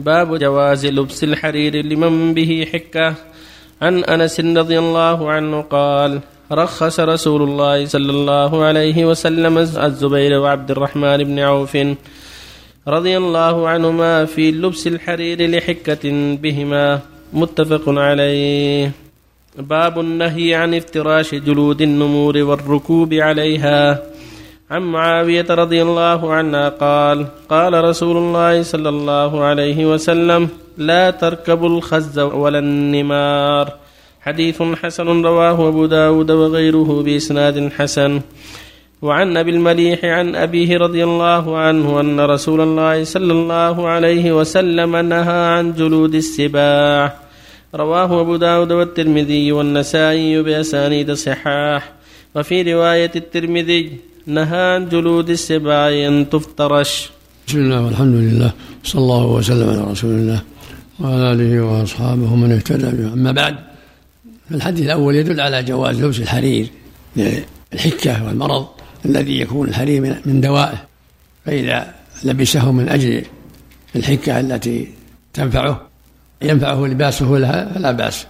باب جواز لبس الحرير لمن به حكة. عن أنس رضي الله عنه قال رخص رسول الله صلى الله عليه وسلم الزبير وعبد الرحمن بن عوف رضي الله عنهما في لبس الحرير لحكة بهما متفق عليه. باب النهي عن افتراش جلود النمور والركوب عليها. عن معاوية رضي الله عنها قال قال رسول الله صلى الله عليه وسلم لا تركبوا الخز ولا النمار. حديث حسن رواه أبو داود وغيره بإسناد حسن. وعن أبي المليح عن أبيه رضي الله عنه أن رسول الله صلى الله عليه وسلم نهى عن جلود السباع. رواه أبو داود والترمذي والنسائي بأسانيد صحاح. وفي رواية الترمذي نهى عن جلود السباع أن تفترش. بسم الله والحمد لله صلى الله وسلم على رسول الله وعلى آله وأصحابه من اهتدى به. أما بعد الحديث الأول يدل على جواز لبس الحرير للحكة والمرض الذي يكون الحرير من دوائه فإذا لبسه من أجل الحكة التي تنفعه ينفعه لباسه لها فلا بأس.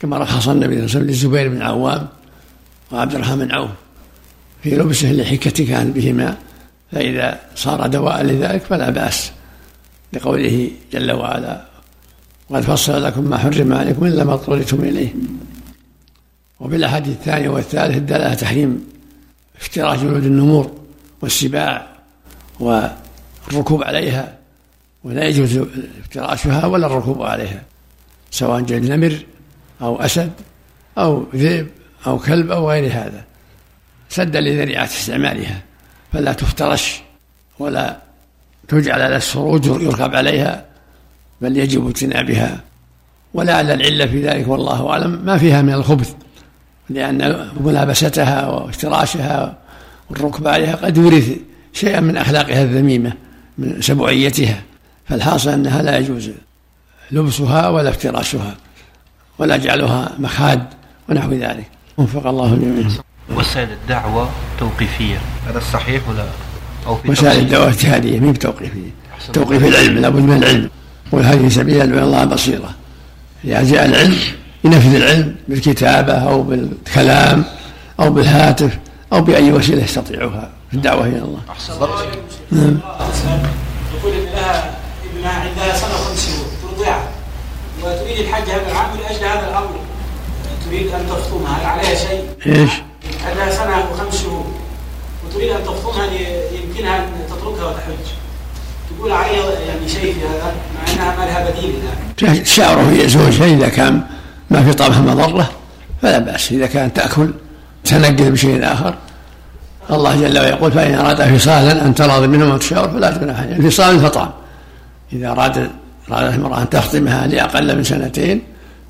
كما رخص النبي صلى الله عليه وسلم للزبير بن عوام وعبد الرحمن بن عوف في لبسه لحكة كان بهما فإذا صار دواء لذلك فلا بأس. لقوله جل وعلا وقد فصل لكم ما حرم عليكم إلا ما اضطررتم إليه. وفي الأحاديث الثانية والثالث على تحريم افتراش جلود النمور والسباع والركوب عليها ولا يجوز افتراشها ولا الركوب عليها سواء جلد نمر أو أسد أو ذئب أو كلب أو غير هذا. سدا لذريعة استعمالها. فلا تفترش ولا تجعل على السروج يركب عليها بل يجب اجتنابها ولعل العلة في ذلك والله أعلم ما فيها من الخبث لأن ملابستها وافتراشها والركب عليها قد يورث شيئا من أخلاقها الذميمة من سبعيتها فالحاصل أنها لا يجوز لبسها ولا افتراشها ولا جعلها مخاد ونحو ذلك. وفق الله الجميع. وسائل الدعوة توقيفية. هذا الصحيح ولا أو في وسائل الدعوة اجتهادية مين توقيفية توقيف العلم لابد من العلم. وهذه سبيل يدعو الله بصيرة. إذا جاء العلم ينفذ العلم بالكتابة أو بالكلام أو بالهاتف أو بأي وسيلة يستطيعها في الدعوة إلى الله. أحسن نعم. تقول إن لها ابنها عندها سنة وخمس شهور ترضعها وتريد الحج هذا العام الأمر تريد أن تفطمها هل عليها شيء؟ إيش؟ عندها سنة وخمس شهور. وتريد أن تفطمها يمكنها أن تتركها وتحج تقول عليها يعني شيء في هذا مع أنها ما لها بديل الآن تشاوره هي زوجها إذا كان ما في طعمها مضرة فلا بأس. إذا كانت تأكل تنقل بشيء آخر. الله جل وعلا يقول فإن أراد فصالا أن تراض منهم وتشاور فلا جناح عليه الفصال فطعم إذا أراد أرادت المرأة أن تخطمها لأقل من سنتين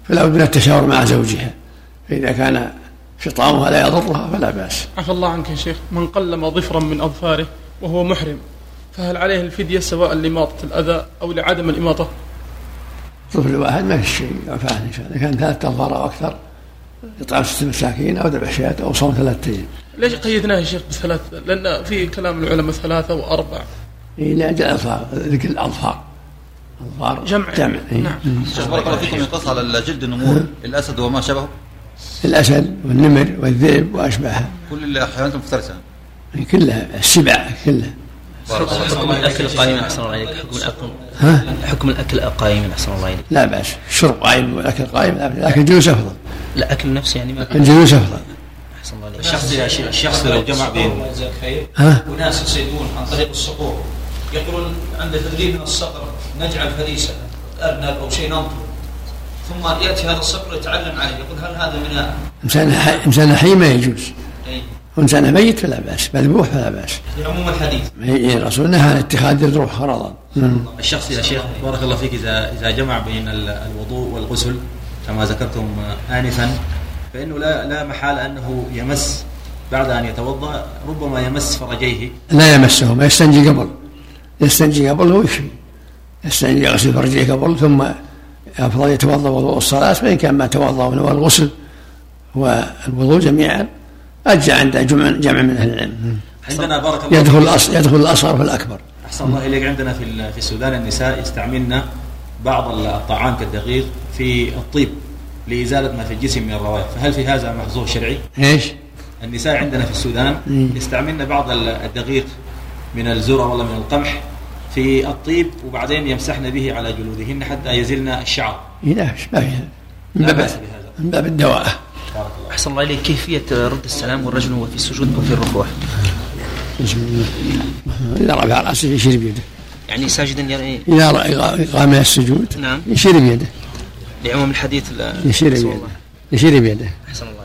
فلا بد من التشاور مع زوجها. فإذا كان فطامها لا يضرها فلا بأس. عفى الله عنك يا شيخ. من قلم ظفرا من أظفاره وهو محرم فهل عليه الفدية سواء لإماطة الأذى أو لعدم الإماطة؟ طفل الواحد ما في شيء يعفى إن شاء الله. كان ثلاثة أظفار أو أكثر إطعام ست مساكين أو ذبح شاة أو صوم ثلاثة أيام. ليش قيدناه يا شيخ بثلاث؟ لأن في كلام العلماء ثلاثة وأربع. إيه لأجل الأظفار ذكر الأظفار. أظفار جمع. جمع إيه. نعم. بارك الله فيكم. يقص على جلد النمور الأسد وما شبهه. الأسد والنمر والذئب وأشباهها. كل الحيوانات المفترسة كلها السبع كلها. حكم الأكل قائما أحسن الله إليك. حكم الاكل ها؟ حكم الأكل قائما أحسن الله إليك. لا بأس. الشرب قائم والأكل قائم لكن الجلوس أفضل. الاكل نفسه يعني ما الجلوس أفضل. أحسن الله إليك. الشخص الشخص لو جمع بين ها؟ وناس يصيدون عن طريق الصقور يقولون عند تدريب من الصقر نجعل فريسة. أرنب أو شيء ننطر. ثم يأتي هذا الصقر يتعلم عليه يقول هل هذا من إنسان حي إنسان حي ما يجوز وإنسان ميت فلا بأس مذبوح فلا بأس. عموم الحديث. الرسول نهى عن اتخاذ الروح غرضا. الشخص يا شيخ بارك الله فيك إذا إذا جمع بين الوضوء والغسل كما ذكرتم آنفا فإنه لا لا محالة أنه يمس بعد أن يتوضأ ربما يمس فرجيه. لا يمسه ما يستنجي قبل. يستنجي قبل ويكفي يستنجي يغسل فرجيه قبل ثم أفضل يتوضأ وضوء الصلاة فإن كان ما توضأ من الغسل والوضوء جميعا أجزى عند جمع جمع من أهل العلم. عندنا بارك الله يدخل الأصغر يدخل الأصغر في الأكبر. أحسن الله إليك. عندنا في في السودان النساء يستعملن بعض الطعام كالدقيق في الطيب لإزالة ما في الجسم من الروائح فهل في هذا محظور شرعي؟ إيش؟ النساء عندنا في السودان يستعملن بعض الدقيق من الذرة ولا من القمح في الطيب وبعدين يمسحن به على جلودهن حتى يزلن الشعر. لا ما في من باب بهذا. من باب الدواء. بارك الله إليك. كيفية رد السلام والرجل هو في السجود أو في الركوع؟ بسم الله إذا رفع رأسه يشير بيده يعني ساجدا يعني إذا قام إلى السجود نعم. يشير بيده لعموم الحديث ال- يشير بيده. يشير بيده أحسن الله